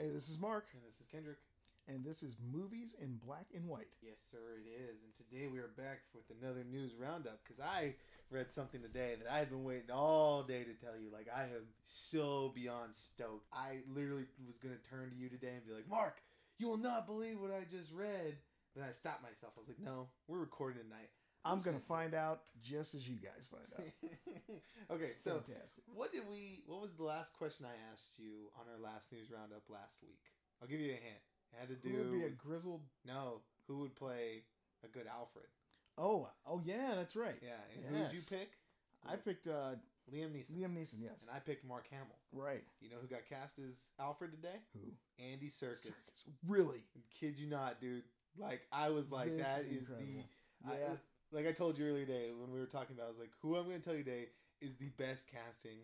Hey, this is Mark, And this is Kendrick. and this is Movies in Black and White. Yes, sir, it is. And today we are back with another news roundup because I read something today that I've been waiting all day to tell you. Like, I am so beyond stoked. I literally was going to turn to you today and be like, Mark, you will not believe what I just read. But I stopped myself. I was like, no, we're recording tonight. I'm going to find out just as you guys find out. okay, It's so fantastic. what did we, what was the last question I asked you on our last news roundup last week? I'll give you a hint. It had to do Who would be a grizzled? No, who would play a good Alfred? Oh, oh yeah, that's right. Yeah, and who would you pick? I picked uh, Liam Neeson. Liam Neeson. Yes, And I picked Mark Hamill. right. You know who got cast as Alfred today? Who? Andy Serkis. Circus. Really? Kid you not, dude. Like I was like, This that is is the. I- Yeah. Like I told you earlier today when we were talking about, I was like, who I'm going to tell you today is the best casting.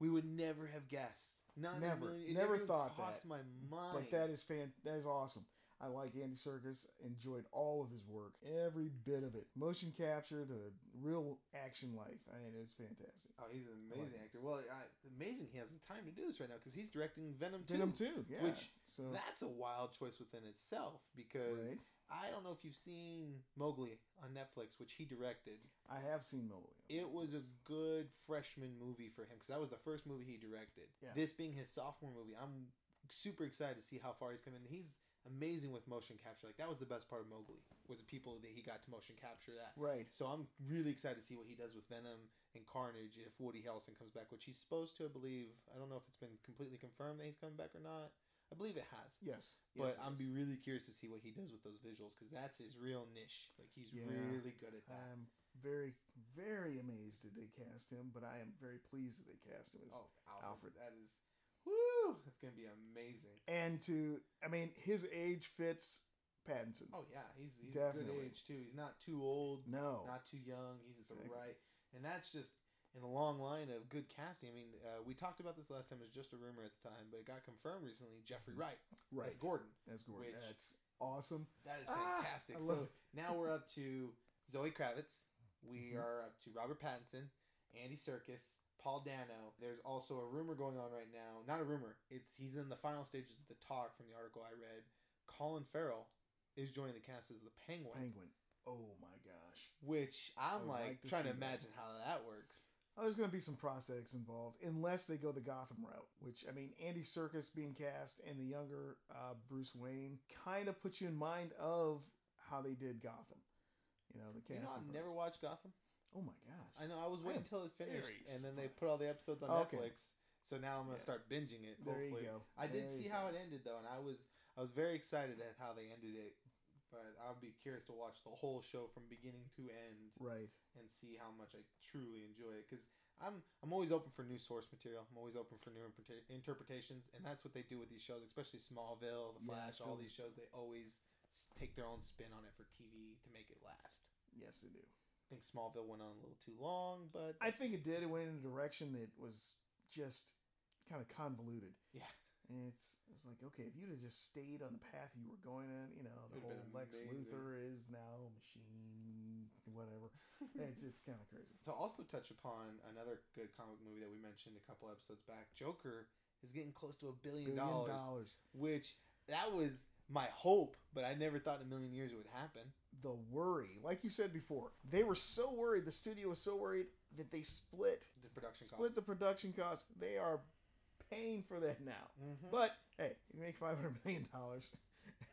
We would never have guessed. Not Never. million- it Never even thought crossed that. my mind. But that is fan. That is awesome. I like Andy Serkis. Enjoyed all of his work, every bit of it. Motion capture to real action life. I mean, it's fantastic. Oh, he's an amazing actor. Well, I, amazing he has the time to do this right now because he's directing Venom 2. Venom too. Yeah. which so That's a wild choice within itself because right? I don't know if you've seen Mowgli on Netflix, which he directed. I have seen Mowgli. It was a good freshman movie for him because that was the first movie he directed. Yeah. This being his sophomore movie, I'm super excited to see how far he's coming. He's amazing with motion capture. Like that was the best part of Mowgli, with the people that he got to motion capture that. Right. So I'm really excited to see what he does with Venom and Carnage if Woody Harrelson comes back, which he's supposed to. I believe. I don't know if it's been completely confirmed that he's coming back or not. I believe it has. Yes. But Yes, I'm yes. be really curious to see what he does with those visuals because that's his real niche. Like he's Yeah. really good at that. I'm very, very amazed that they cast him, but I am very pleased that they cast him as oh, Alfred, Alfred. that is woo! That's gonna be amazing. and to I mean his age fits Pattinson. Oh yeah, he's he's a good Definitely. age too. He's not too old, no. not too young. He's at the right, and that's just in the long line of good casting. I mean, uh, we talked about this last time. It was just a rumor at the time, but it got confirmed recently. Jeffrey Wright right. as Gordon. That's Gordon. which- That's awesome. That is Ah, fantastic. Love so it. now we're up to Zoe Kravitz. We Mhm. are up to Robert Pattinson, Andy Serkis, Paul Dano. There's also a rumor going on right now. Not a rumor. It's he's in the final stages of the talk from the article I read. Colin Farrell is joining the cast as the Penguin, Penguin. Oh my gosh. which I'm like, like to trying to see that. imagine how that works. Oh, there's going to be some prosthetics involved, unless they go the Gotham route. Which I mean, Andy Serkis being cast and the younger uh, Bruce Wayne kind of puts you in mind of how they did Gotham. You know the cast. You know, I've never watched Gotham. Oh my gosh. I know I was waiting until it finished, and then they put all the episodes on Okay. Netflix. So now I'm gonna Yeah. start binging it. There hopefully. you go. I did There see how go. it ended though, and I was I was very excited at how they ended it. But I'll be curious to watch the whole show from beginning to end Right. and see how much I truly enjoy it. Because I'm I'm always open for new source material. I'm always open for new interpreta- interpretations, and that's what they do with these shows, especially Smallville, The Yeah, Flash, all these shows. They always take their own spin on it for TV to make it last. Yes, they do. I think Smallville went on a little too long, but I think it did. It went in a direction that was just kind of convoluted. Yeah. And it's it was like, okay, if you'd have just stayed on the path you were going on, you know, the whole Lex. Luthor is now machine, whatever. it's it's kind of crazy. To also touch upon another good comic movie that we mentioned a couple episodes back, Joker is getting close to a billion Billion dollars, dollars. which that was my hope, but I never thought in a million years it would happen. The worry, like you said before, they were so worried. The studio was so worried that they split The production split cost. the production costs. They are paying for that now. Mhm. But hey, you make five hundred million dollars.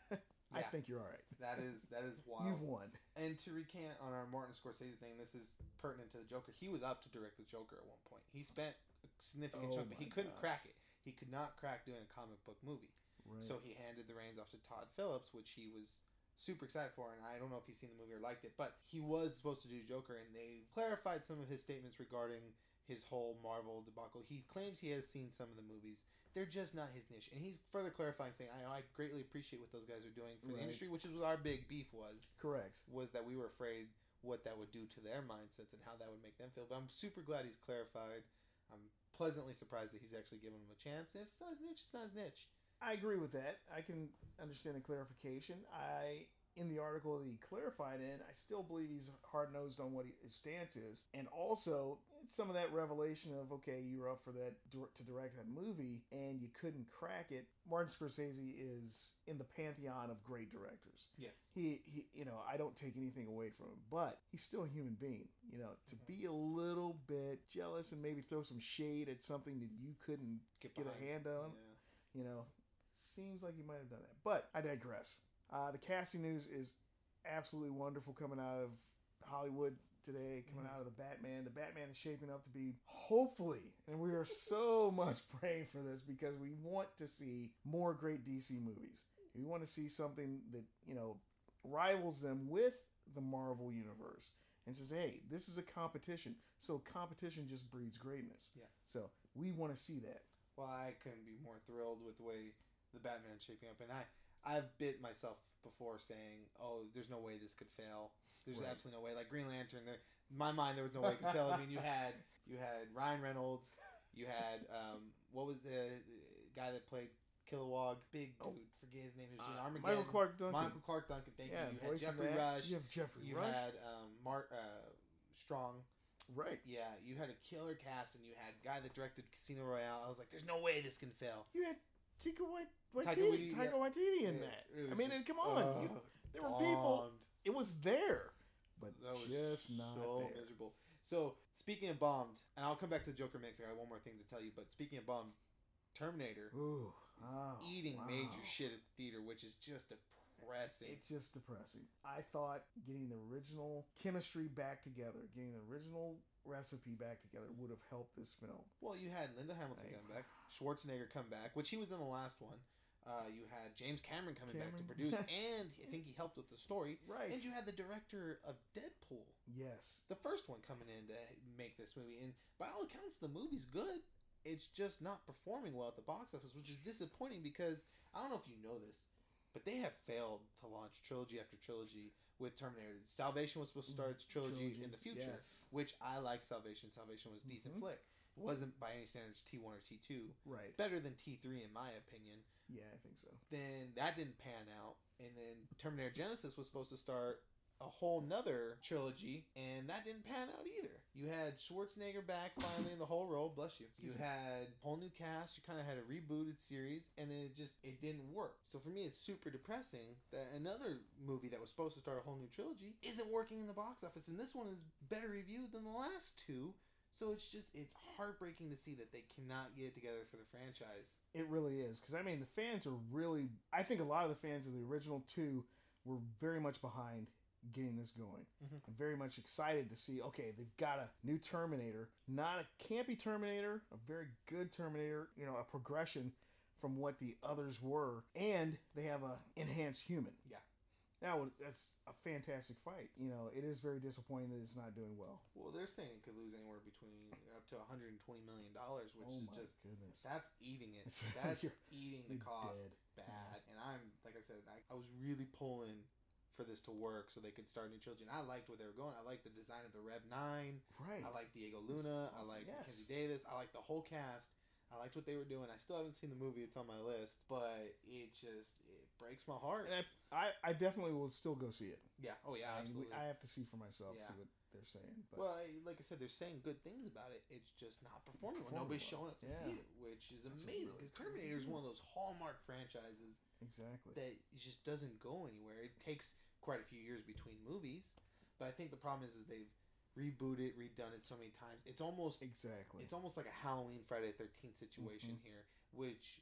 I Yeah. think you're all right. That is that is wild. You've won. And to recant on our Martin Scorsese thing, this is pertinent to the Joker. He was up to direct the Joker at one point. He spent a significant Oh chunk, but he couldn't gosh. crack it. He could not crack doing a comic book movie. Right. So he handed the reins off to Todd Phillips, which he was super excited for. And I don't know if he's seen the movie or liked it, but he was supposed to do Joker, and they clarified some of his statements regarding his whole Marvel debacle. He claims he has seen some of the movies. They're just not his niche. And he's further clarifying, saying, I, know I greatly appreciate what those guys are doing for Right. the industry, which is what our big beef was, correct. was that we were afraid what that would do to their mindsets and how that would make them feel. But I'm super glad he's clarified. I'm pleasantly surprised that he's actually given him a chance. If it's not his niche, it's not his niche. I agree with that. I can understand the clarification. I in the article that he clarified in, I still believe he's hard nosed on what he, his stance is, and also some of that revelation of okay, you were up for that to direct that movie and you couldn't crack it. Martin Scorsese is in the pantheon of great directors. Yes, he, he you know I don't take anything away from him, but he's still a human being. You know, to be a little bit jealous and maybe throw some shade at something that you couldn't get, get a hand on, yeah. you know, seems like he might have done that. But I digress. Uh, the casting news is absolutely wonderful coming out of Hollywood today, coming mm-hmm. out of the Batman. The Batman is shaping up to be, hopefully, and we are so much praying for this because we want to see more great DC movies. We want to see something that, you know, rivals them with the Marvel Universe and says, hey, this is a competition. So competition just breeds greatness. Yeah. So we want to see that. Well, I couldn't be more thrilled with the way the Batman is shaping up. And I, I've bit myself before saying, "Oh, there's no way this could fail. There's right. absolutely no way." Like Green Lantern, there, in my mind, there was no way it could fail. I mean, you had you had Ryan Reynolds, you had um, what was the, the guy that played Kilowog, big oh. dude, oh. forget his name. He was in uh, Armageddon. Michael Clarke Duncan. Michael Clarke Duncan. Thank yeah, you. You had Geoffrey Rush. You have Geoffrey you Rush. You had um, Mark uh, Strong. Right. Yeah, you had a killer cast, and you had guy that directed Casino Royale. I was like, "There's no way this can fail." You had Taika Waititi, Taika Waititi, in yeah, that. I mean, just, come on, uh, you, there were people. It was there, but that was just not so there. miserable. So speaking of bombed, and I'll come back to Joker mix. I got one more thing to tell you, but speaking of bombed, Terminator Ooh, oh, eating wow. major shit at the theater, which is just depressing. It's just depressing. I thought getting the original chemistry back together, getting the original recipe back together would have helped this film. Well, you had Linda Hamilton come back, Schwarzenegger come back, which he was in the last one. Uh, you had James Cameron coming Cameron, back to produce, and I think he helped with the story. Right. And you had the director of Deadpool. Yes. The first one coming in to make this movie, and by all accounts, the movie's good. It's just not performing well at the box office, which is disappointing because I don't know if you know this, but they have failed to launch trilogy after trilogy with Terminator. Salvation was supposed to start its trilogy, trilogy in the future, yes. which I like. Salvation. Salvation was a decent mm-hmm. flick. It wasn't by any standards T one or T two. Right. Better than T three in my opinion. Yeah, I think so. Then that didn't pan out, and then Terminator Genisys was supposed to start a whole nother trilogy, and that didn't pan out either. You had Schwarzenegger back finally in the whole role. Bless you. You had whole new cast. You kind of had a rebooted series, and then it just it didn't work. So for me, it's super depressing that another movie that was supposed to start a whole new trilogy isn't working in the box office, and this one is better reviewed than the last two. So it's just it's heartbreaking to see that they cannot get it together for the franchise. It really is because I mean the fans are really. I think a lot of the fans of the original two were very much behind getting this going. Mm-hmm. I'm very much excited to see. Okay, they've got a new Terminator, not a campy Terminator, a very good Terminator. You know, a progression from what the others were, and they have a enhanced human. Yeah. Now that's a fantastic fight. You know, it is very disappointing that it's not doing well. Well, they're saying it could lose anywhere between up to 120 million dollars, which oh is just goodness. That's eating it. That's eating the cost dead. bad. And I'm like I said, I, I was really pulling for this to work so they could start new children. I liked where they were going. I liked the design of the Rev 9. Right. I like Diego Luna. I like yes. Mackenzie Davis. I like the whole cast. I liked what they were doing. I still haven't seen the movie. It's on my list, but it just breaks my heart. And I, I, I definitely will still go see it. Yeah. Oh yeah. Absolutely. I, have to see for myself. Yeah. See what they're saying. But. Well, like I said, they're saying good things about it. It's just not performing. well. Nobody's showing up to yeah. see it, which is That's amazing because really Terminator is one of those hallmark franchises. Exactly. That just doesn't go anywhere. It takes quite a few years between movies. But I think the problem is, is they've rebooted, redone it so many times. It's almost exactly. It's almost like a Halloween Friday Thirteenth situation mm-hmm. here, which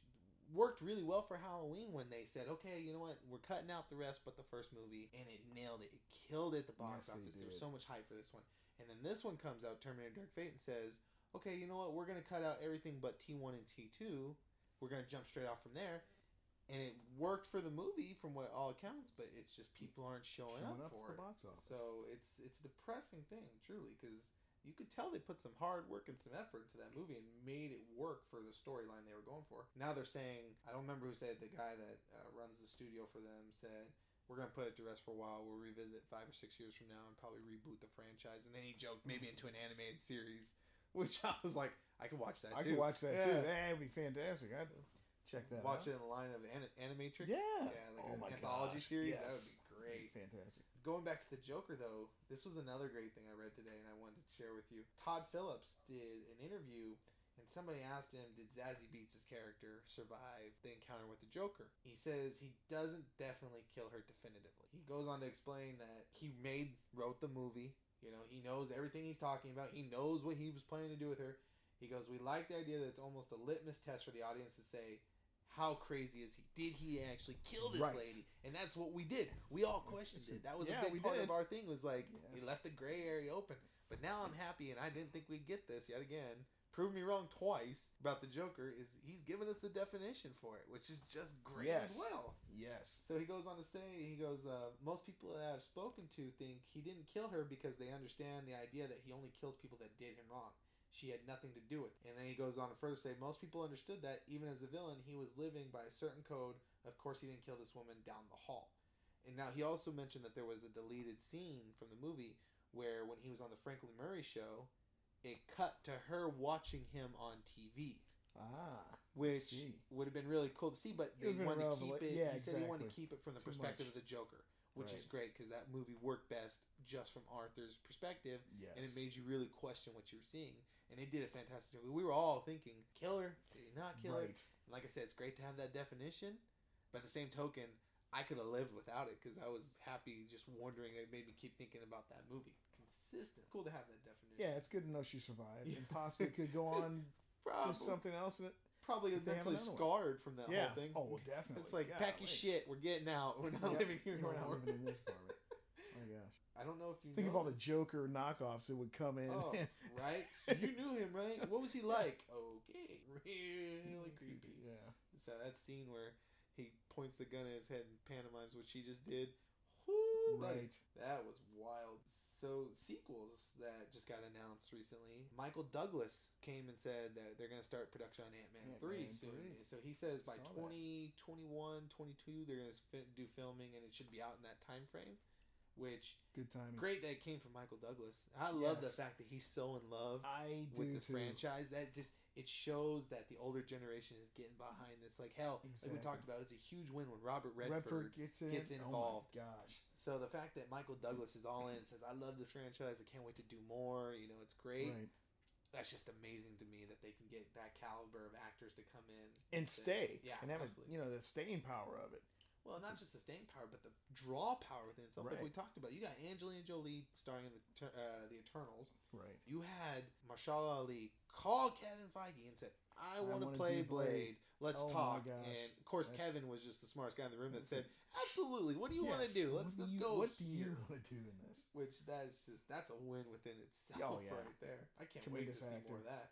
worked really well for Halloween when they said, "Okay, you know what? We're cutting out the rest, but the first movie," and it nailed it. It killed it at the box yes, office. There was so much hype for this one, and then this one comes out, Terminator: Dark Fate, and says, "Okay, you know what? We're gonna cut out everything but T one and T two. We're gonna jump straight off from there." and it worked for the movie from what all accounts, but it's just people aren't showing, showing up, up, for it. box office. So it's it's a depressing thing, truly, because you could tell they put some hard work and some effort into that movie and made it work for the storyline they were going for. Now they're saying, I don't remember who said the guy that uh, runs the studio for them said. We're gonna put it to rest for a while. We'll revisit five or six years from now and probably reboot the franchise. And then he joked maybe into an animated series, which I was like, I could watch that. Too. I too. could watch that yeah. too. That would be fantastic. I'd check that. Watch out. it in the line of Animatrix. Yeah. Yeah, like oh an anthology gosh. series. Yes. That would be great. fantastic. Going back to the Joker, though, this was another great thing I read today, and I wanted to share with you. Todd Phillips did an interview, and somebody asked him, "Did Zazie Beetz' character survive the encounter with the Joker?" He says he doesn't definitely kill her definitively. He goes on to explain that he made, wrote the movie. You know, he knows everything he's talking about. He knows what he was planning to do with her. He goes, "We like the idea that it's almost a litmus test for the audience to say." How crazy is he? Did he actually kill this Right. lady? And that's what we did. We all questioned it. That was Yeah, a big part did. of our thing. Was like he left the gray area open. But now I'm happy, and I didn't think we'd get this yet again. Prove me wrong twice about the Joker. Is he's given us the definition for it, which is just great as well. Yes. So he goes on to say, he goes, uh, most people that I've spoken to think he didn't kill her because they understand the idea that he only kills people that did him wrong. She had nothing to do with. And then he goes on to further say, most people understood that even as a villain, he was living by a certain code. Of course, he didn't kill this woman down the hall. And now he also mentioned that there was a deleted scene from the movie where when he was on the Franklin Murray show, it cut to her watching him on TV Ah. which see. would have been really cool to see. But they It would've been wanted to keep it. Yeah, he said he wanted to keep it from the Too perspective much. of the Joker, which is great because that movie worked best just from Arthur's perspective, Yes. and it made you really question what you were seeing. And they did a fantastic job. We were all thinking, killer, not killer. right. And like I said, it's great to have that definition. But at the same token, I could have lived without it because I was happy just wondering. It made me keep thinking about that movie. Consistent. Cool to have that definition. Yeah, it's good to know she survived Yeah. and possibly could go on Probably, do something else. In it. probably mentally one. scarred from that yeah. whole thing. Oh, well, definitely. It's like pack your shit. We're getting out. We're not Yep. living here We're not more. living in this apartment. I don't know if you Think of all the. Joker knockoffs that would come in. Oh, right. So you knew him, right? What was he like? Okay, really creepy. Yeah. So that scene where he points the gun at his head and pantomimes what she just did. Whoo. Right. That was wild. So sequels that just got announced recently. Michael Douglas came and said that they're going to start production on Ant Man three Ant-Man soon. 3. So he says by Saw that. 2021, 22, they're going to do filming and it should be out in that time frame. Which Good timing. great that it came from Michael Douglas. I love the fact that he's so in love I with this too. franchise. That just it shows that the older generation is getting behind this. Like hell, like we talked about, it's a huge win when Robert Redford. Redford gets in. gets involved. Oh gosh. So the fact that Michael Douglas is all in says, "I love this franchise. I can't wait to do more." You know, it's great. Right. That's just amazing to me that they can get that caliber of actors to come in And stay. Yeah, And have a, absolutely. you know the staying power of it. Well, not just the staying power, but the draw power within itself. Like we talked about, you got Angelina Jolie starring in the uh, the Eternals. Right. You had Mahershala Ali call Kevin Feige and said, "I, I want to play Blade." Blade. Let's Oh talk." And of course, That's- Kevin was just the smartest guy in the room that said, "Absolutely. What do you want to do? Let's do let's go What do here." you want to do in this? Which that's just that's a win within itself Oh, yeah. right there. I can't wait to Tremendous see actor. more of that.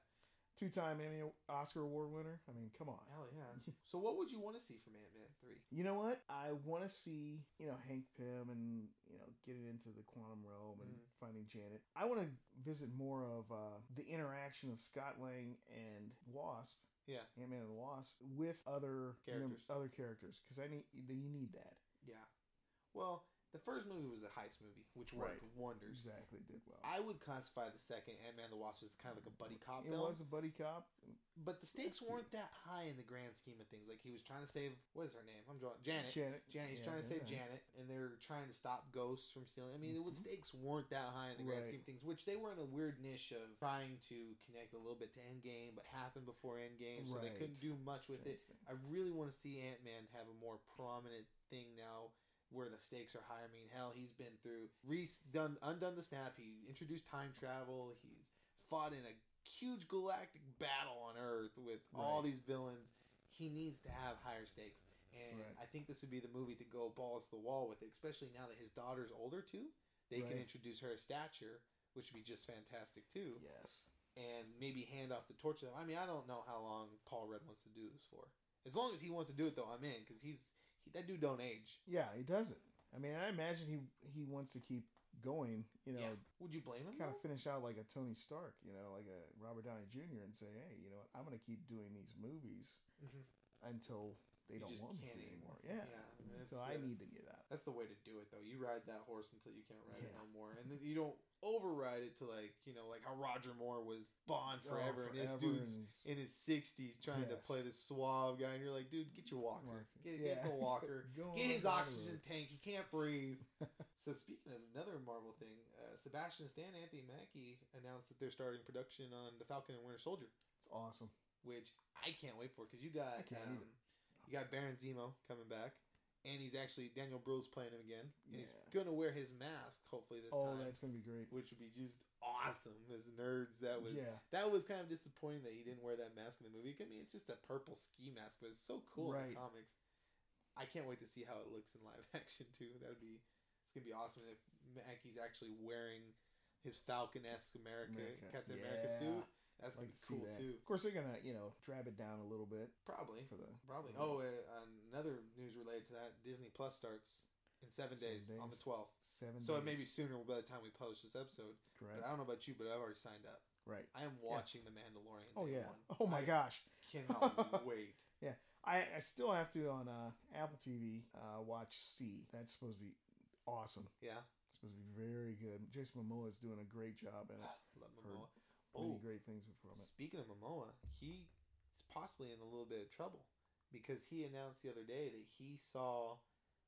Two-time Emmy Oscar Award winner. I mean, come on. Hell yeah. so what would you want to see from Ant Man three? You know what? I want to see, you know, Hank Pym and, you know, getting into the quantum realm and Mhm. finding Janet. I want to visit more of uh, the interaction of Scott Lang and Wasp, Yeah, Ant Man and the Wasp, with other Characters. other characters, because I need you need that. yeah. Well, the first movie was the heist movie, which worked Right. wonders. Exactly, did well. I would classify the second Ant Man the Wasp as kind of like a buddy cop it film. was a buddy cop. But the stakes weren't that high in the grand scheme of things. Like he was trying to save what is her name? I'm drawing Janet. Janet. Janet. He's Yeah, trying to save yeah. Janet, and they're trying to stop ghosts from stealing. I mean, the Mhm. stakes weren't that high in the grand Right. scheme of things, which they were in a weird niche of trying to connect a little bit to Endgame, but happened before Endgame, so they couldn't do much with it. Thing. I really want to see Ant Man have a more prominent thing now. Where the stakes are higher. I mean, hell, he's been through Reese done undone the snap. He introduced time travel. He's fought in a huge galactic battle on Earth with all these villains. He needs to have higher stakes, and Right. I think this would be the movie to go balls to the wall with it. Especially now that his daughter's older too, they can introduce her stature, which would be just fantastic too Yes. and maybe hand off the torch to them. I mean, I don't know how long Paul Rudd wants to do this for. As long as he wants to do it, though, I'm in because he's he, that dude don't age. Yeah, he doesn't. I mean, I imagine he he wants to keep going. You know, yeah. Would you blame him? kind though? of finish out like a Tony Stark, you know, like a Robert Downey Jr. and say, hey, you know what, I'm going to keep doing these movies Mhm. until they You don't want me to anymore. anymore. Yeah. Yeah, so I need to get out. That's the way to do it, though. You ride that horse until you can't ride it no more, and then you don't override it to like you know like how Roger Moore was Bond Oh, forever, and this dude's and in his sixties trying to play this suave guy, and you're like, dude, get your walker, get, Yeah. get the walker, get his oxygen tank. He can't breathe. so speaking of another Marvel thing, uh, Sebastian Stan, Anthony Mackie announced that they're starting production on the Falcon and Winter Soldier, It's awesome. which I can't wait for because you got um. You got Baron Zemo coming back. And he's actually Daniel Bruhl's playing him again, and he's gonna wear his mask hopefully this Oh, time that's gonna be great. which would be just awesome as nerds. That was Yeah. that was kind of disappointing that he didn't wear that mask in the movie. I mean, it's just a purple ski mask, but it's so cool in the comics. I can't wait to see how it looks in live action too. That would be it's gonna be awesome if Mackie's actually wearing his Falcon esque America, America. Captain America suit. That's like cool that. too. Of course, they're gonna you know drab it down a little bit Probably, for the probably. Oh, uh, another news related to that: Disney Plus starts in seven, Seven days, on the twelfth. seven. So it may be sooner by the time we publish this episode. correct. But I don't know about you, but I've already signed up. Right. I am watching The Mandalorian. Oh yeah. one. Oh my I gosh. Cannot wait. Yeah. I, I still have to on uh, Apple TV uh, watch See. That's supposed to be awesome. Yeah, It's supposed to be very good. Jason Momoa is doing a great job in it. love Momoa. Many Oh, great things from it. speaking of Momoa, he's possibly in a little bit of trouble because he announced the other day that he saw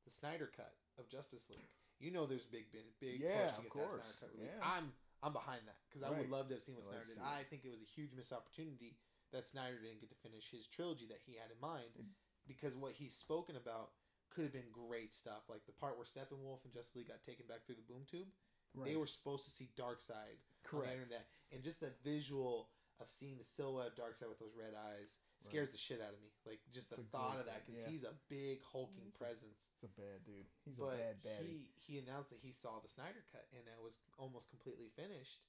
the Snyder cut of Justice League. You know, there's big, big, big Yeah, push to of get course. that Snyder cut. Yeah. I'm, I'm behind that because I would love to have seen what Snyder did. I think it was a huge missed opportunity that Snyder didn't get to finish his trilogy that he had in mind because what he's spoken about could have been great stuff. Like the part where Steppenwolf and Justice League got taken back through the boom tube. Right. They were supposed to see Darkseid on the correct. internet, and just the visual of seeing the silhouette of Side with those red eyes scares the shit out of me. Like just the It's a thought great of that because yeah. he's a big hulking He's a- presence. It's a bad dude. He's But a bad baddie. he he announced that he saw the Snyder cut and that was almost completely finished.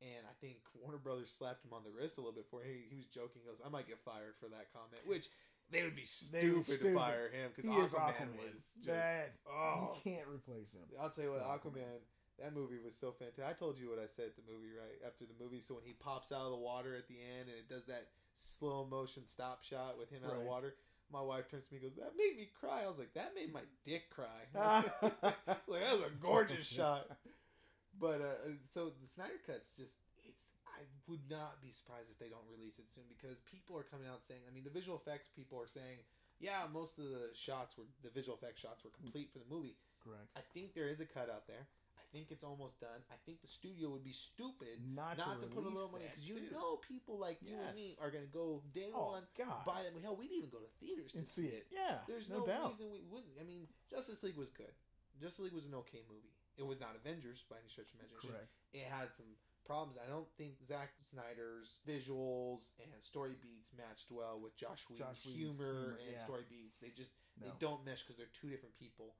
And I think Warner Brothers slapped him on the wrist a little bit for he he was joking. He goes, "I might get fired for that comment," which they would be They stupid, would to stupid. fire him because he is Aquaman, Aquaman. was just that, oh. You can't replace him. I'll tell you what, Aquaman. That movie was so fantastic. I told you what I said at the movie right after the movie. So when he pops out of the water at the end and it does that slow motion stop shot with him out of the water, my wife turns to me and goes, "That made me cry." I was like, "That made my dick cry." like that was a gorgeous shot. But uh, so the Snyder Cut's just it's. I would not be surprised if they don't release it soon because people are coming out saying. I mean, the visual effects people are saying, yeah, most of the shots were the visual effects shots were complete for the movie. Correct. I think there is a cut out there. I think it's almost done. I think the studio would be stupid Not, not, to, to, put a little money because you know people like you and me are going to go day Oh one God. buy them. Hell, we'd even go to theaters to and see it. Yeah. There's no, no, doubt. reason we wouldn't. I mean, Justice League was good. Justice League was an okay movie. It was not Avengers by any stretch of imagination. Correct. It had some problems. I don't think Zack Snyder's visuals and story beats matched well with Josh Whedon's Josh Whedon's humor, humor, and yeah. story beats. They just No. they don't mesh because they're two different people.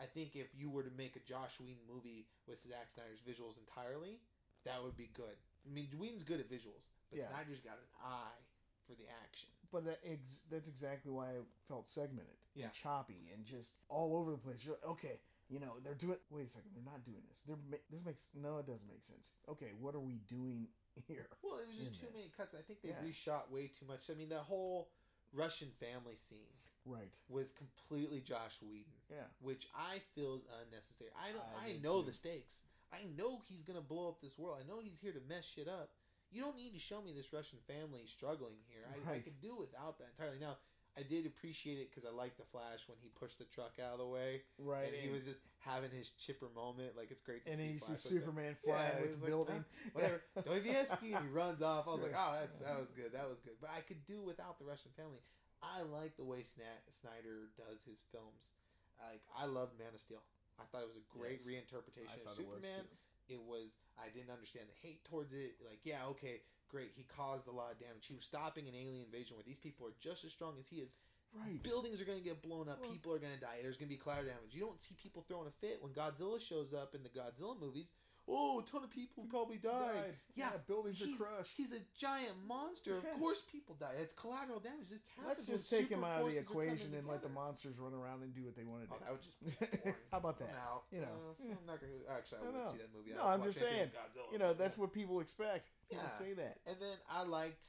I think if you were to make a Josh Whedon movie with Zack Snyder's visuals entirely, that would be good. I mean, Whedon's good at visuals, but Yeah. Snyder's got an eye for the action. But that ex- that's exactly why I felt segmented Yeah. and choppy and just all over the place. You're like, okay, you know, they're doing. Wait a second, they're not doing this. They're ma- this makes no, it doesn't make sense. Okay, what are we doing here? Well, it was just too this. many cuts. I think they Yeah. reshot way too much. I mean, the whole Russian family scene Right. was completely Josh Whedon, Yeah. which I feel is unnecessary. I know, I I, know too. the stakes. I know he's gonna blow up this world. I know he's here to mess shit up. You don't need to show me this Russian family struggling here. I, I Right. could do without that entirely. Now, I did appreciate it because I liked the Flash when he pushed the truck out of the way Right. and he was just having his chipper moment. Like it's great to and see. then you see Flash like that. Superman Yeah, flying it with the like, building. whatever. Dostoevsky, and he runs off. I was like, oh, that's that was good. That was good. But I could do without the Russian family. I like the way Sna- Snyder does his films. Like I loved Man of Steel. I thought it was a great Yes. reinterpretation I of thought it was Superman. too. It was. I didn't understand the hate towards it. Like, yeah, okay, great. He caused a lot of damage. He was stopping an alien invasion where these people are just as strong as he is. Right. Buildings are going to get blown up. Well- people are going to die. There's going to be cloud damage. You don't see people throwing a fit when Godzilla shows up in the Godzilla movies. Oh, a ton of people probably died. Yeah, buildings he's, are crushed. He's a giant monster. Of course, people die. It's collateral damage. It happens. Let's just take him out of the forces are coming equation and let the monsters run around and do what they want to do. Oh, that would just. How about that? I'm. You know, Uh. I'm not gonna. Actually, I would see that movie. No, I'm just saying, Godzilla. You know, that's Yeah. what people expect. People Yeah. say that. And then I liked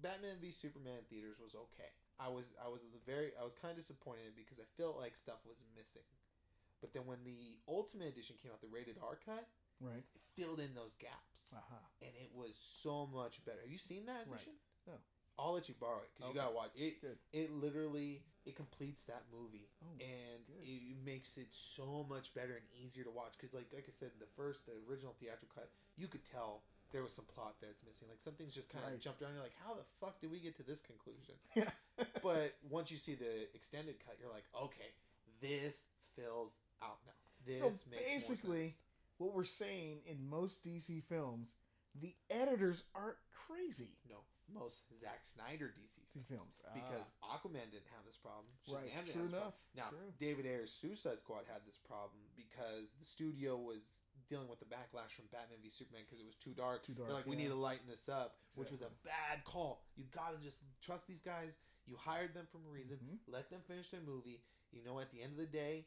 Batman v Superman theaters was okay. I was I was very I was kind of disappointed because I felt like stuff was missing. But then when the Ultimate Edition came out, the rated R cut, Right. it filled in those gaps, Aha. and it was so much better. Have you seen that Right. edition? No. I'll let you borrow it because Okay. you gotta watch it. Good. It literally it completes that movie, Oh, and good. it makes it so much better and easier to watch. Because like like I said, the first the original theatrical cut, you could tell there was some plot that's missing. Like something's just kind of Right. jumped around. You're like, how the fuck did we get to this conclusion? Yeah. but once you see the extended cut, you're like, okay, this fills out now. This So makes more basically. What we're saying in most DC films, the editors aren't crazy. no, most Zack Snyder DC DC films. because Aquaman didn't have this problem. Ah, right. Didn't True have this enough. problem. Now, True. David Ayer's Suicide Squad had this problem because the studio was dealing with the backlash from Batman v Superman because it was too dark. Too They're dark, like, we need to lighten this up, which was a bad call. You gotta just trust these guys. You hired them for a reason. Mhm. Let them finish their movie. You know, at the end of the day,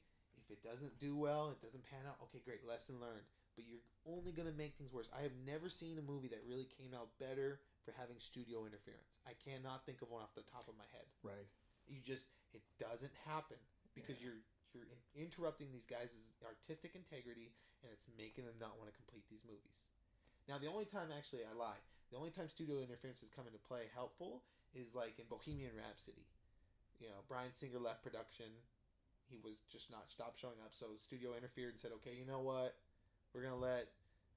it doesn't do well, it doesn't pan out. Okay, great, lesson learned. But you're only gonna make things worse. I have never seen a movie that really came out better for having studio interference. I cannot think of one off the top of my head. Right. You just it doesn't happen because you're you're interrupting these guys' artistic integrity and it's making them not want to complete these movies. Now, the only time actually I lie, the only time studio interference has come into play helpful is like in Bohemian Rhapsody. You know, Bryan Singer left production. He was just not stopped showing up, so studio interfered and said, "Okay, you know what? We're gonna let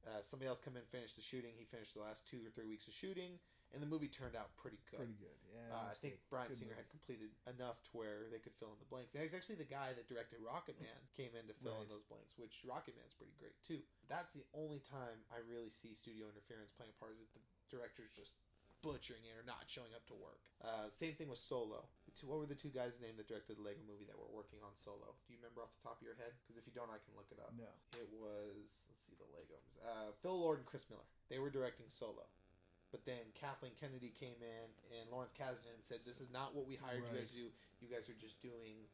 uh, somebody else come in and finish the shooting." He finished the last two or three weeks of shooting, and the movie turned out pretty good. Pretty good. Yeah. Uh, I think good. Bryan Good Singer movie. had completed enough to where they could fill in the blanks. And it's actually the guy that directed Rocket Man came in to fill in those blanks, which Rocket Man's pretty great too. That's the only time I really see studio interference playing a part is that the director's just butchering it or not showing up to work. Uh, same thing with Solo. Two, what were the two guys' name that directed the Lego movie that were working on Solo? Do you remember off the top of your head? Because if you don't, I can look it up. No. It was let's see the Legos. Uh, Phil Lord and Chris Miller. They were directing Solo. But then Kathleen Kennedy came in and Lawrence Kasdan said, "This is not what we hired you guys to do. You guys are just doing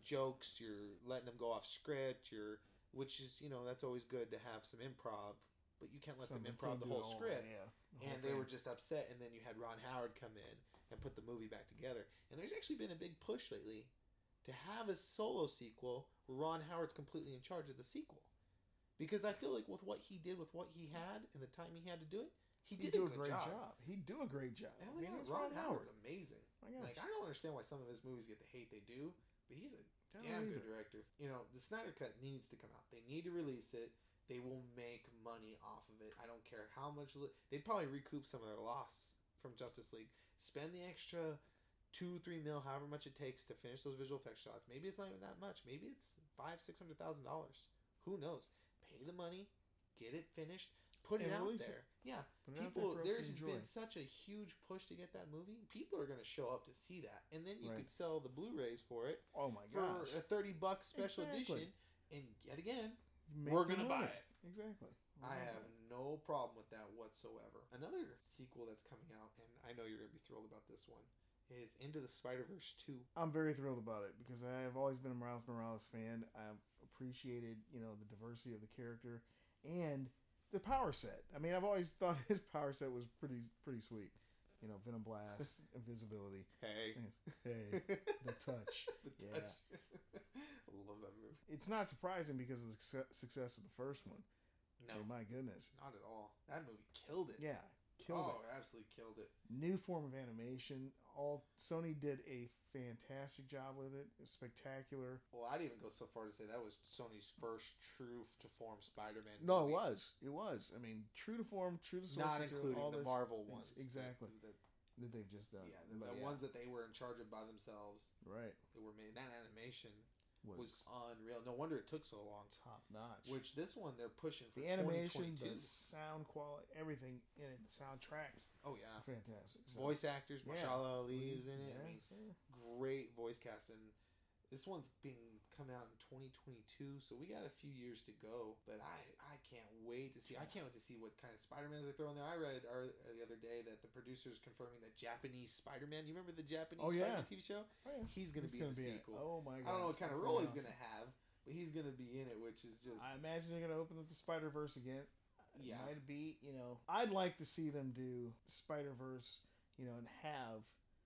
jokes. You're letting them go off script. You're, which is you know that's always good to have some improv, but you can't let Some- them improv the whole it all, script." Yeah. the whole and they were just upset and then you had ron howard come in and put the movie back together and there's actually been a big push lately to have a solo sequel where ron howard's completely in charge of the sequel because i feel like with what he did with what he had and the time he had to do it he He'd did do a good great job. He'd do a great job. I mean, ron, Ron howard's Howard. amazing gosh. like i don't understand why some of his movies get the hate they do but he's a Don't damn either. good director. You know, the Snyder Cut needs to come out. They need to release it. They will make money off of it. I don't care how much. Li- They'd probably recoup some of their loss from Justice League. Spend the extra two, three mil, however much it takes to finish those visual effects shots. Maybe it's not even that much. Maybe it's five, six hundred thousand dollars. Who knows? Pay the money, get it finished, put it out release it. there. Yeah, Put there people. to There's been such a huge push to get that movie. People are going to show up to see that, and then you Right. could sell the Blu-rays for it Oh my for a 30 bucks special Exactly. edition and yet again Make we're gonna buy it Exactly. I have no problem with that whatsoever another sequel that's coming out and i know you're gonna be thrilled about this one is into the spider-verse 2 I'm very thrilled about it because I have always been a Miles Morales fan. I've appreciated, you know, the diversity of the character and the power set. I mean, I've always thought his power set was pretty pretty sweet. You know, Venom Blast, invisibility. hey Hey, the touch. the touch I love that movie It's not surprising because of the success of the first one. No Hey, my goodness. not at all that movie killed it Yeah, killed oh it. absolutely killed it New form of animation. All Sony did a fantastic job with it. It was spectacular. well i'd even go so far to say that was sony's first true to form spider-man No, it was. It was. I mean, true to form, true to source not material, including all the this- marvel ones Exactly. that- That they've just done. yeah the, the yeah, ones that they were in charge of by themselves right that were made that animation was, was unreal. No wonder it took so long. top notch. Which this one they're pushing for the animation, the sound quality, everything in it, the soundtracks, Oh yeah, fantastic. So, voice actors. Yeah. Mahershala Ali is in it. I mean, Yes, great voice casting. This one's being come out in 2022, so we got a few years to go. But I I can't wait to see. I can't wait to see what kind of Spider Man they throw in there. I read our, the other day that the producers confirming that Japanese Spider Man. You remember the Japanese Oh, yeah. Spider Man TV show? Oh, yeah. He's gonna He's be gonna in the be in it. sequel. Oh my god! I don't know what kind of role he's gonna have, but he's gonna be in it, which is just I imagine they're gonna open up the Spider Verse again. Yeah. Might be. You know, I'd like to see them do Spider Verse. You know, and have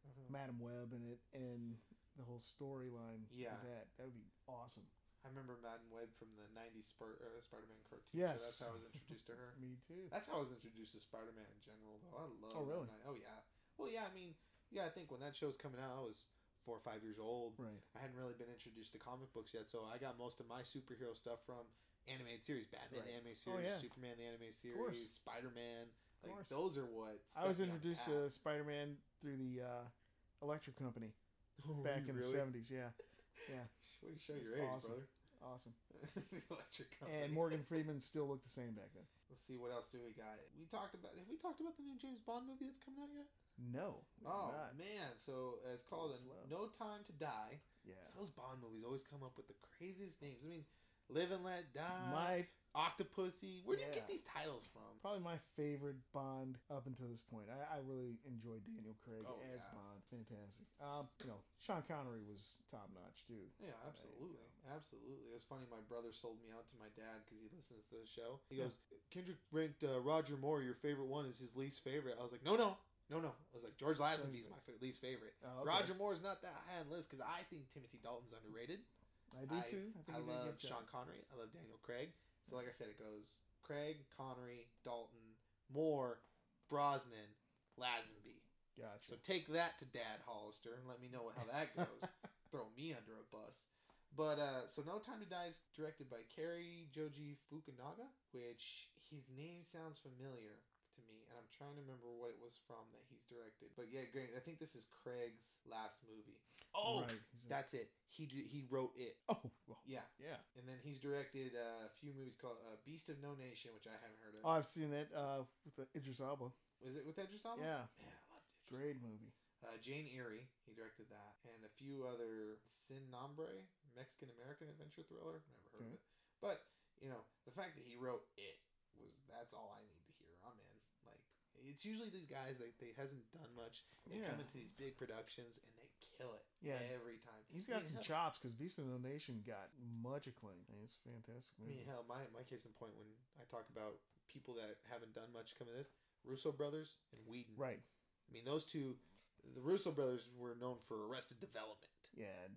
Mhm. Madame Web in it and the whole storyline. Yeah. that that would be awesome. I remember Madame Web from the '90s Spar- uh, Spider-Man cartoon. Yes. so that's how I was introduced to her. Me too. That's how I was introduced to Spider-Man in general, though. I love. Oh, really? Oh yeah. Well, yeah. I mean, yeah. I think when that show was coming out, I was four or five years old. Right. I hadn't really been introduced to comic books yet, so I got most of my superhero stuff from animated series, Batman the Right. anime Oh, series, yeah. Superman the anime course. series, Spider-Man. Like course. those are what I was set me on introduced to Spider-Man through the uh, Electric Company Oh, back in really? the seventies. Yeah, yeah. What do you show It's your age, awesome. brother? awesome. the electric company. And Morgan Freeman still looked the same back then. Let's see what else do we got. We talked about. Have we talked about the new James Bond movie that's coming out yet? No. Oh not. man! So uh, it's called a Flow. No Time to Die. Yeah. Those Bond movies always come up with the craziest names. I mean, Live and Let Die, My Octopussy. Where do you get these titles from? probably my favorite Bond up until this point. I, I really enjoyed Daniel Craig Oh, as yeah. Bond. Fantastic. Um, you know, Sean Connery was top notch too. Yeah, absolutely, absolutely. It was funny. My brother sold me out to my dad because he listens to the show. He Yeah. goes, "Kendrick ranked uh, Roger Moore your favorite one is his least favorite." I was like, "No, no, no, no." I was like, "George Lazenby's my fa- least favorite. Oh, okay. Roger Moore's not that high on the list because I think Timothy Dalton's underrated. I do I- too. I, I he did a love. Sean Connery. I love Daniel Craig. So, like I said, it goes Craig, Connery, Dalton, Moore, Brosnan, Lazenby. Gotcha. So take that to Dad Hollister and let me know how that goes. Throw me under a bus. But uh, so No Time to Die is directed by Cary Joji Fukunaga, which his name sounds familiar to me, and I'm trying to remember what it was from that he's directed. But yeah, great. I think this is Craig's last movie. Oh, Right, that's it. He d- he wrote it. oh well, Yeah, yeah. and then he's directed uh, a few movies called uh, Beast of No Nation, which I haven't heard of. Oh, I've seen that uh, with the Idris Elba. Was it with Idris Elba? Yeah, Man, I loved Idris great movie. Uh, Jane Eyre, he directed that, and a few other Sin Nombre, Mexican American adventure thriller. Never heard of it, but you know the fact that he wrote it was that's all I need to hear. I'm in. Like it's usually these guys that they hasn't done much. They Yeah. come into these big productions and they kill it. Yeah. every time. he's got mean, some hell- chops because Beast of the Nation got much acclaim. I mean, it's fantastic I mean, hell, my, my case in point when I talk about people that haven't done much come of this, Russo brothers and Whedon. Right. I mean, those two, the Russo brothers were known for Arrested Development Yeah, and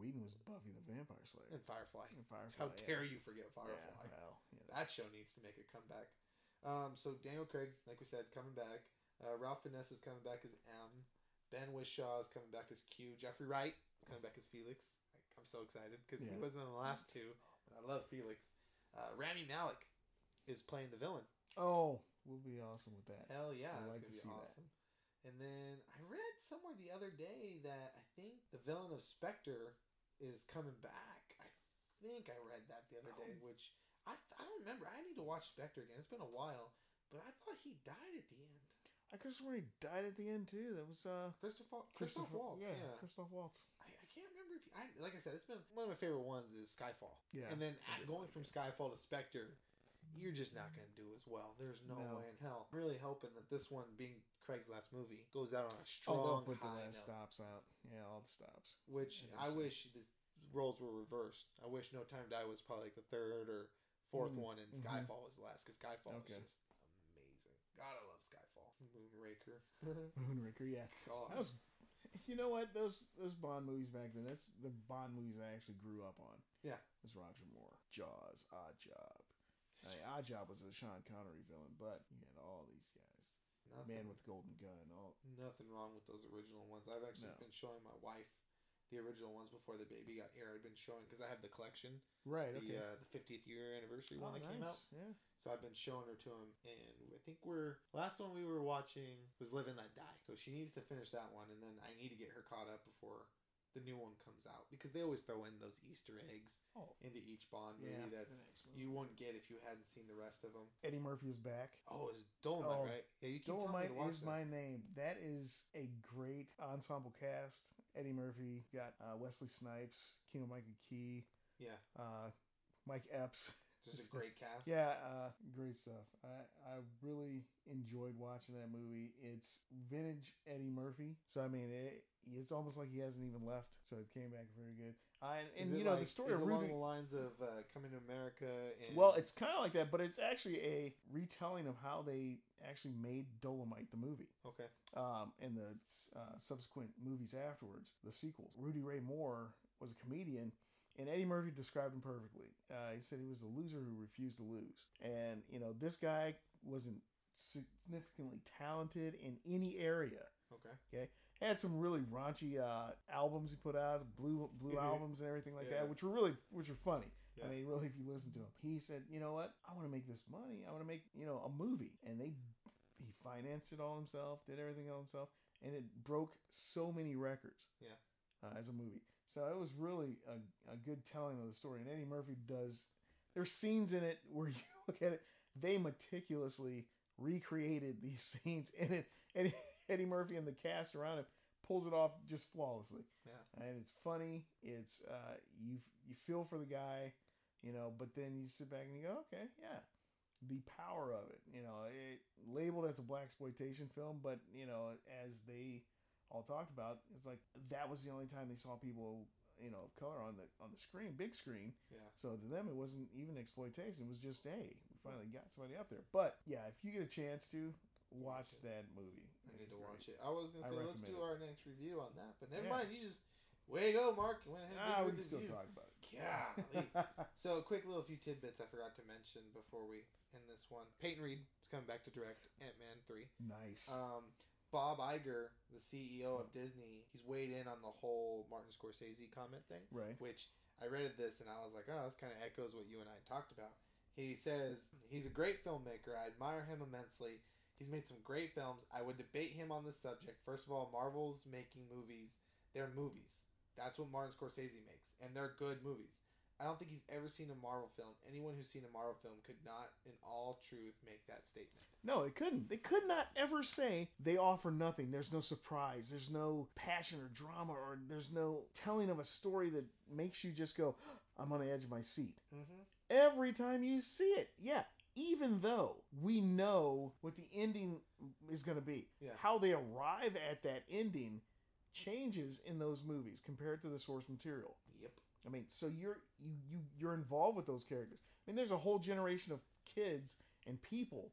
Whedon was Buffy the Vampire Slayer. and Firefly. And Firefly. How yeah. dare you forget Yeah, Firefly? well, you know. That show needs to make a comeback. Um, so Daniel Craig, like we said, coming back. Uh, Ralph Fiennes is coming back as M. Ben Whishaw is coming back as Q. Jeffrey Wright is coming back as Felix. Like, I'm so excited because he wasn't in the last two, and I love Felix. Uh, Rami Malek is playing the villain. Oh, we'll be awesome with that. Hell yeah, I'd that's like to be see that. And then I read somewhere the other day that I think the villain of Spectre is coming back. I think I read that the other day, which I I don't remember. I need to watch Spectre again. It's been a while, but I thought he died at the end. I could have sworn he died at the end too. That was uh Christopher Christoph Waltz. Yeah, Yeah, Christoph Waltz. I, I can't remember if he, I like I said. It's been one of my favorite ones is Skyfall. Yeah, and then at, going from. Skyfall to Spectre, you're just not going to do as well. There's no, No. way in hell. I'm really hoping that this one, being Craig's last movie, goes out on a strong they'll put the last note. stops out. Yeah, all the stops. Which I I wish the roles were reversed. I wish No Time to Die was probably like the third or 4th Mm, one, and mhm. Skyfall was the last because Skyfall Okay. is just amazing. God, I love Skyfall. Moonraker. Moonraker. Yeah, God. that was. You know what? Those those Bond movies back then. That's the Bond movies I actually grew up on. Yeah. It was Roger Moore, Jaws, Odd Job. I mean, Odd Job was a Sean Connery villain, but you had all these guys. nothing, Man with the Golden Gun. All nothing wrong with those original ones. I've actually No. been showing my wife the original ones before the baby got here. I've been showing because I have the collection. right. the Okay. uh, the 50th year anniversary Oh, one that came out. Yeah. So I've been showing her to him, and I think we're last one we were watching was Live and Let Die. So she needs to finish that one, and then I need to get her caught up before the new one comes out because they always throw in those Easter eggs Oh. into each Bond movie Yeah. that's the next movie. you wouldn't get if you hadn't seen the rest of them. Eddie Murphy is back. Oh, it's Dolemite, Oh, right? Yeah, you keep telling me to watch is that. my name. That is a great ensemble cast. Eddie Murphy got uh, Wesley Snipes, Keegan-Michael Key, Yeah, uh, Mike Epps. just a great cast. Yeah, uh, great stuff. I, I really enjoyed watching that movie. It's vintage Eddie Murphy. So, I mean, it, it's almost like he hasn't even left. So, it came back very good. Uh, and and you know like- the story of it along the lines of uh, coming to America. And Well, it's kind of like that, but it's actually a retelling of how they actually made Dolemite the movie. okay. um, and the uh, subsequent movies afterwards, the sequels. Rudy Ray Moore was a comedian, and Eddie Murphy described him perfectly. Uh, he said he was the loser who refused to lose. And, you know, this guy wasn't significantly talented in any area. Okay. Okay. Had some really raunchy uh, albums he put out, blue blue Mhm. albums and everything like Yeah. that, which were really which were funny. Yeah. I mean, really, if you listen to him, he said, "You know what? I want to make this money. I want to make you know a movie." And they he financed it all himself, did everything all himself, and it broke so many records. Yeah. uh, as a movie, so it was really a, a good telling of the story. And Eddie Murphy does. There's scenes in it where you look at it, they meticulously recreated these scenes in it, and Eddie Murphy and the cast around him pulls it off just flawlessly Yeah. and it's funny. It's uh, you you feel for the guy, you know, but then you sit back and you go, okay, yeah, the power of it, you know, it labeled as a black exploitation film, but you know, as they all talked about, it's like that was the only time they saw people, you know, of color on the on the screen, big screen. Yeah. So to them, it wasn't even exploitation. It was just, hey, we finally got somebody up there. But yeah, if you get a chance to watch that movie, I need to great. watch it. I was gonna say let's do it. our next review on that, but never Yeah. mind. You just way to go, Mark. You went ahead and Ah, we can still talk about it. Golly. So, a quick little few tidbits I forgot to mention before we end this one. Peyton Reed is coming back to direct Ant Man 3. nice. Um, Bob Iger, the CEO of Disney, he's weighed in on the whole Martin Scorsese comment thing, right. which I read this and I was like, oh, this kind of echoes what you and I talked about. He says, he's a great filmmaker. I admire him immensely. He's made some great films. I would debate him on this subject. First of all, Marvel's making movies. They're movies. That's what Martin Scorsese makes, and they're good movies. I don't think he's ever seen a Marvel film. Anyone who's seen a Marvel film could not, in all truth, make that statement. No, they couldn't. They could not ever say they offer nothing. There's no surprise. There's no passion or drama, or there's no telling of a story that makes you just go, I'm on the edge of my seat. Mm-hmm. Every time you see it. Yeah. Even though we know what the ending is going to be, Yeah. how they arrive at that ending changes in those movies compared to the source material. Yep. I mean, so you're you you you're involved with those characters. I mean, there's a whole generation of kids and people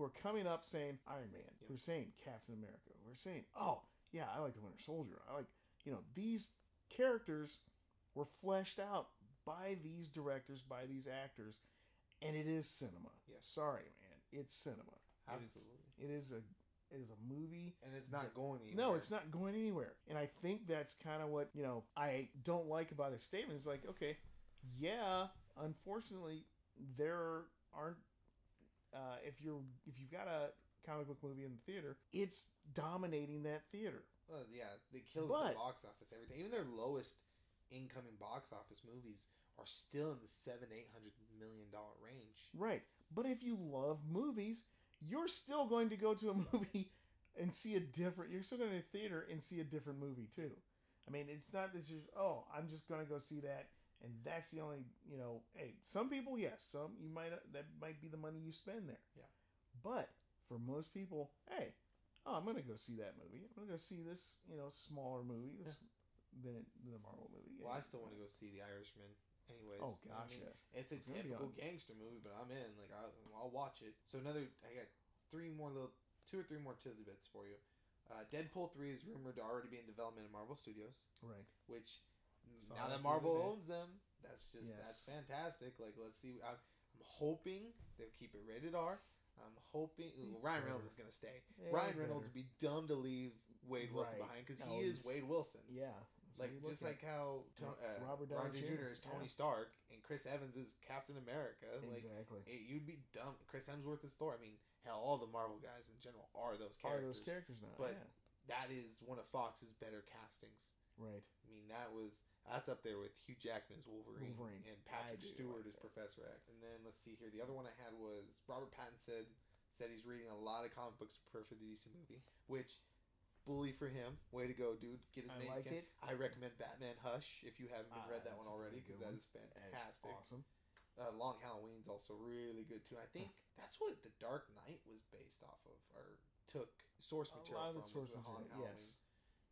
who are coming up saying Iron Man, Yep. who are saying Captain America, who are saying, "Oh, yeah, I like the Winter Soldier. I like, you know, these characters were fleshed out by these directors, by these actors, and it is cinema. Yes. Sorry, man, it's cinema. It is- Absolutely. it is a it is a movie And it's not going anywhere. no, it's not going anywhere. And I think that's kind of what, you know, I don't like about his statement. It's like, okay, yeah, unfortunately, there aren't uh, if you're if you've got a comic book movie in the theater, it's dominating that theater. Uh, yeah, they kills But- the box office. Everything, even their lowest incoming box office movies are still in the seven, eight hundred million dollar range. Right. But if you love movies, you're still going to go to a movie and see a different you're still going to a theater and see a different movie too. I mean, it's not that you're oh, I'm just going to go see that and that's the only, you know, hey, some people yes, some you might that might be the money you spend there. Yeah. But for most people, hey, oh, I'm going to go see that movie. I'm going to go see this, you know, smaller movie this, than, than the Marvel movie. Well, I still want to go see The Irishman. Anyways, Oh I gosh, mean, yes. it's a It's typical on. gangster movie, but I'm in. Like, I'll, I'll watch it. So another, I got three more little, two or three more tidbits for you. Uh, Deadpool three is rumored to already be in development in Marvel Studios, Right. which now that that the other Marvel owns them, that's just that's fantastic. Like, let's see. I'm, I'm hoping they'll keep it rated R. I'm hoping ooh, Ryan Reynolds is gonna stay. Yeah, Ryan. Reynolds would be dumb to leave Wade Wilson Right. behind because he is Wade Wilson. Yeah. Like just like how to- uh, Robert Downey Jr., Jr. is Tony yeah. Stark and Chris Evans is Captain America. Like exactly. it, you'd be dumb. Chris Hemsworth is Thor. I mean, hell, all the Marvel guys in general are those characters. Are those characters now? But- yeah. That is one of Fox's better castings. Right. I mean, that was that's up there with Hugh Jackman's Wolverine, Wolverine. and Patrick Stewart as. Professor X. And then let's see here. The other one I had was Robert Pattinson said he's reading a lot of comic books to prepare for the DC movie, which bully for him. Way to go, dude. Get his I name. like it. I recommend Batman Hush if you haven't Ah, read that one already because that That's fantastic. awesome. Uh, Long Halloween's also really good too. I think that's what The Dark Knight was based off of, or took source material from. is source material, yes.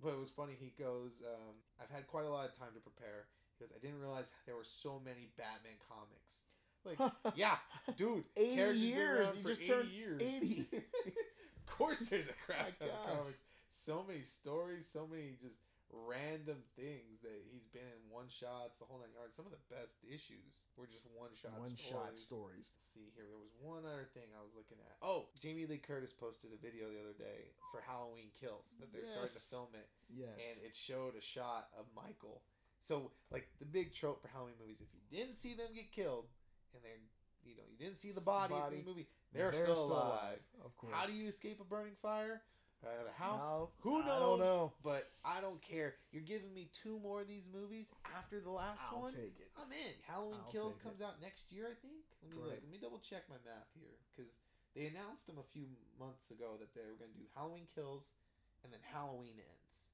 But it was funny. He goes, um, "I've had quite a lot of time to prepare." He goes, I didn't realize there were so many Batman comics. Like, yeah, dude, 80 years. He just 80 turned years. 80. of course, there's a crap ton of comics. So many stories, so many just random things that he's been in one shots, the whole nine yards. Some of the best issues were just one shot One shot stories. stories. Let's see here. There was one other thing I was looking at. Oh, Jamie Lee Curtis posted a video the other day for Halloween Kills that they're starting to film it, Yes. and it showed a shot of Michael. So, like the big trope for Halloween movies, if you didn't see them get killed, and they're you know you didn't see the body, Body. in the movie, they're, still, alive. Of course. How do you escape a burning fire? Out of the house? How? Who I knows? don't know. But I don't care. You're giving me two more of these movies after the last I'll one. take it. I'm in. Halloween I'll Kills comes out next year, I think. Let me look. Let me double check my math here because they announced them a few months ago that they were going to do Halloween Kills and then Halloween Ends,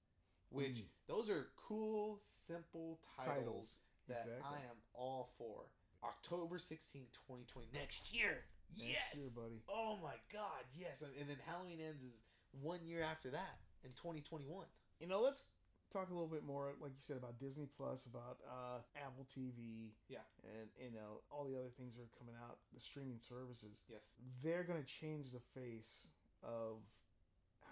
which Mm. those are cool, simple titles, Titles. that exactly. I am all for. October 16, 2020, next year. Next yes, year, buddy. Oh my God, yes. And then Halloween Ends is one year after that in 2021. You know, let's talk a little bit more, like you said, about Disney Plus, about uh, Apple TV, Yeah. and you know all the other things that are coming out, the streaming services. Yes. They're going to change the face of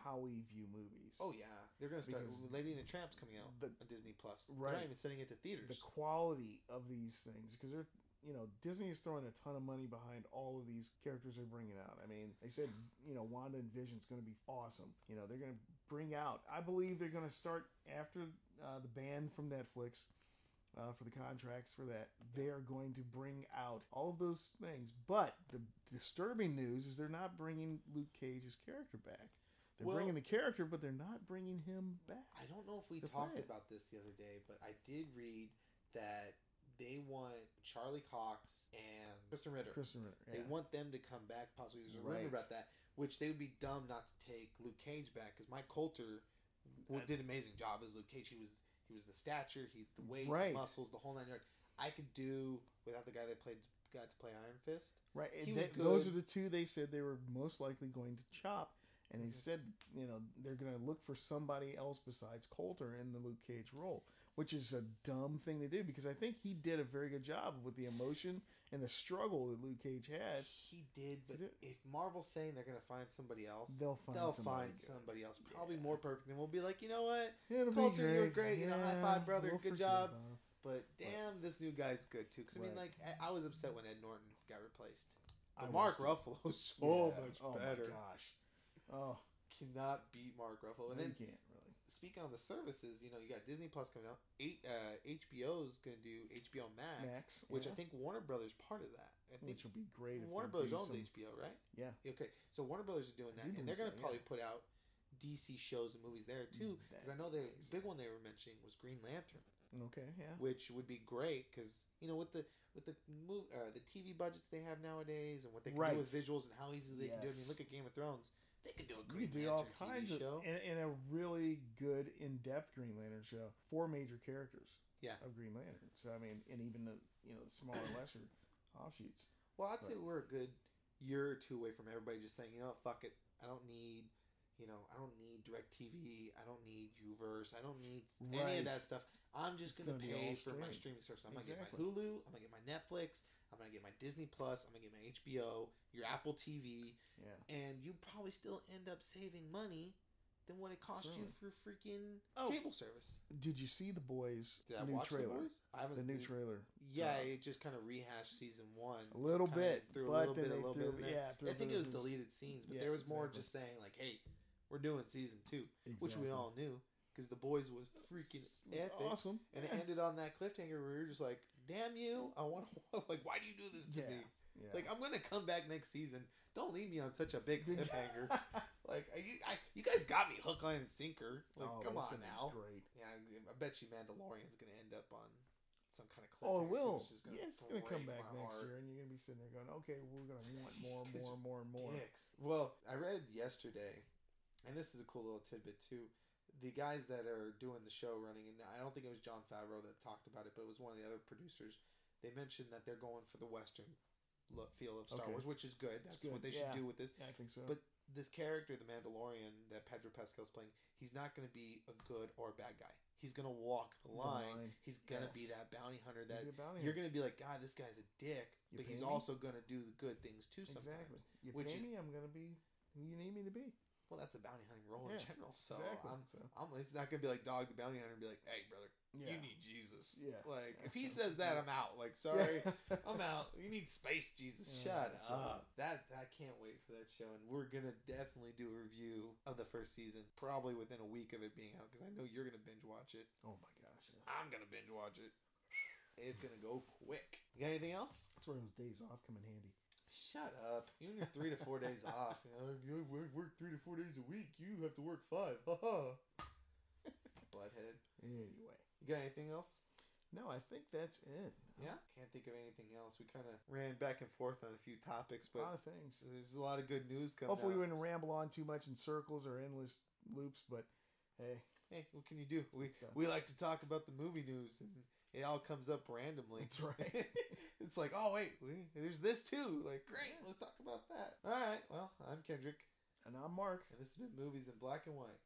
how we view movies. Oh yeah, they're gonna start. Because Lady and the Tramp's coming out the- on Disney Plus. They're Right. not even sending it to theaters. the quality of these things because they're you know Disney is throwing a ton of money behind all of these characters they're bringing out. I mean, they said you know Wanda and Vision's going to be awesome. You know they're going to bring out. I believe they're going to start after uh, the ban from Netflix. Uh, for the contracts for that, they are going to bring out all of those things. But the disturbing news is they're not bringing Luke Cage's character back. They're Well- bringing the character, but they're not bringing him back. I don't know if we talked about this the other day, but I did read that they want Charlie Cox and Kristen Ritter. Kristen Ritter. They want them to come back. Possibly, there's a rumor about that, which they would be dumb not to take Luke Cage back because Mike Colter w- I- did an amazing job as Luke Cage. He was he was the stature, he the weight, Right. muscles, the whole nine yards. I could do without the guy that played got to play Iron Fist. Right. And that- those are the two they said they were most likely going to chop. And they Mhm. said, you know, they're going to look for somebody else besides Colter in the Luke Cage role, which is a dumb thing to do because I think he did a very good job with the emotion and the struggle that Luke Cage had. He did, but He did. if Marvel's saying they're gonna find somebody else, They'll find they'll somebody find good. somebody else, probably Yeah. more perfect, and we'll be like, you know what? It'll Colter, be you were great. great, you know, high five, brother, good job. him. But damn, this new guy's good too. Because I mean, like, I, I was upset when Ed Norton got replaced. I But Mark was- Ruffalo's so Yeah. much oh better. my gosh. Oh, Cannot beat Mark Ruffalo. And then you can't really. Speaking on the services, you know, you got Disney Plus coming out. Eight, uh, HBO's gonna do HBO Max, Max, which I think Warner Brothers part of that. I think Which would be great. if Warner Brothers owns some- HBO, right? Yeah. Okay, so Warner Brothers is doing that, and they're gonna so, probably yeah. put out DC shows and movies there too. Because I know the big one they were mentioning was Green Lantern, Okay, yeah. which would be great because you know with the with the move uh, the TV budgets they have nowadays and what they can Right. do with visuals and how easy they can do. I mean, look at Game of Thrones; they could do a Green could do all Lantern kinds TV of show. and, and a really good in-depth Green Lantern show. Four major characters. Yeah. Of Green Lantern. So I mean, and even the you know the smaller, lesser offshoots. Well, I'd say we're a good year or two away from everybody just saying, you know, fuck it. I don't need, you know, I don't need DirecTV. I don't need U-verse. I don't need any of that stuff. I'm just gonna, gonna pay for my streaming. streaming service. I'm gonna get my Hulu. I'm gonna get my Netflix. I'm gonna get my Disney Plus. I'm gonna get my HBO. Your Apple TV, Yeah. and you probably still end up saving money than what it cost you for freaking Oh. cable service. Did you see the boys' Did I new watch trailer? the boys? I haven't. The new trailer. Yeah, Uh, it just kind of rehashed season one A little bit, threw a little bit, a little threw, bit in there. yeah. I think it was this- deleted scenes, but Yeah, there was more exactly. just saying like, "Hey, we're doing season two, which we all knew because the boys was freaking was epic, awesome. and it ended on that cliffhanger where you're just like, "Damn you! I want to like, why do you do this to Yeah. me? yeah. Like, I'm gonna come back next season. Don't leave me on such a big cliffhanger. like, are you, I, you guys got me hook, line, and sinker. Like, Oh, come on gonna now. Great. Yeah, I- bet you Mandalorian's gonna end up on some kind of cliffhanger. Oh, it will. which is yeah, it's gonna come back next heart. year, and you're gonna be sitting there going, "Okay, we're gonna want more, 'Cause more, more, more." Dicks. Well, I read yesterday, and this is a cool little tidbit too. The guys that are doing the show running, and I don't think it was Jon Favreau that talked about it, but it was one of the other producers. They mentioned that they're going for the Western look, feel of Star Okay. Wars, which is good. That's good, what they should do with this. Yeah, I think so. But this character, the Mandalorian that Pedro Pascal's playing, he's not going to be a good or a bad guy. he's gonna walk the The line. line, He's gonna be that bounty hunter that bounty you're gonna be like, God, this guy's a dick, You but he's me? also gonna do the good things too sometimes. exactly. You which pay is- me, I'm gonna be who you need me to be. Well, that's a bounty hunting role in general. So exactly. I'm, so, I'm, it's not gonna be like Dog the bounty hunter and be like, Hey, brother, yeah. you need Jesus. Yeah. Like if he says that, I'm out. Like sorry. I'm out. You need space, Jesus. Yeah, Shut up. That I can't wait for that show, and we're gonna definitely do a review of the first season, probably within a week of it being out, because I know you're gonna binge watch it. Oh my gosh. Yeah. I'm gonna binge watch it. It's gonna go quick. You got anything else? That's where those days off come in handy. Shut up. You and your three to four days off. You know, you work, work three to four days a week. You have to work five. Ha ha. Butthead. Anyway. You got anything else? No, I think that's it. Yeah. Can't think of anything else. We kind of ran back and forth on a few topics, but a lot of things. there's a lot of good news coming Hopefully, out. we didn't ramble on too much in circles or endless loops, but hey, hey, what can you do? We So- we like to talk about the movie news, and it all comes up randomly. That's right. it's like, oh wait, we, there's this too. Like, great, let's talk about that. All right. Well, I'm Kendrick, and I'm Mark. and this has been movies in black and white.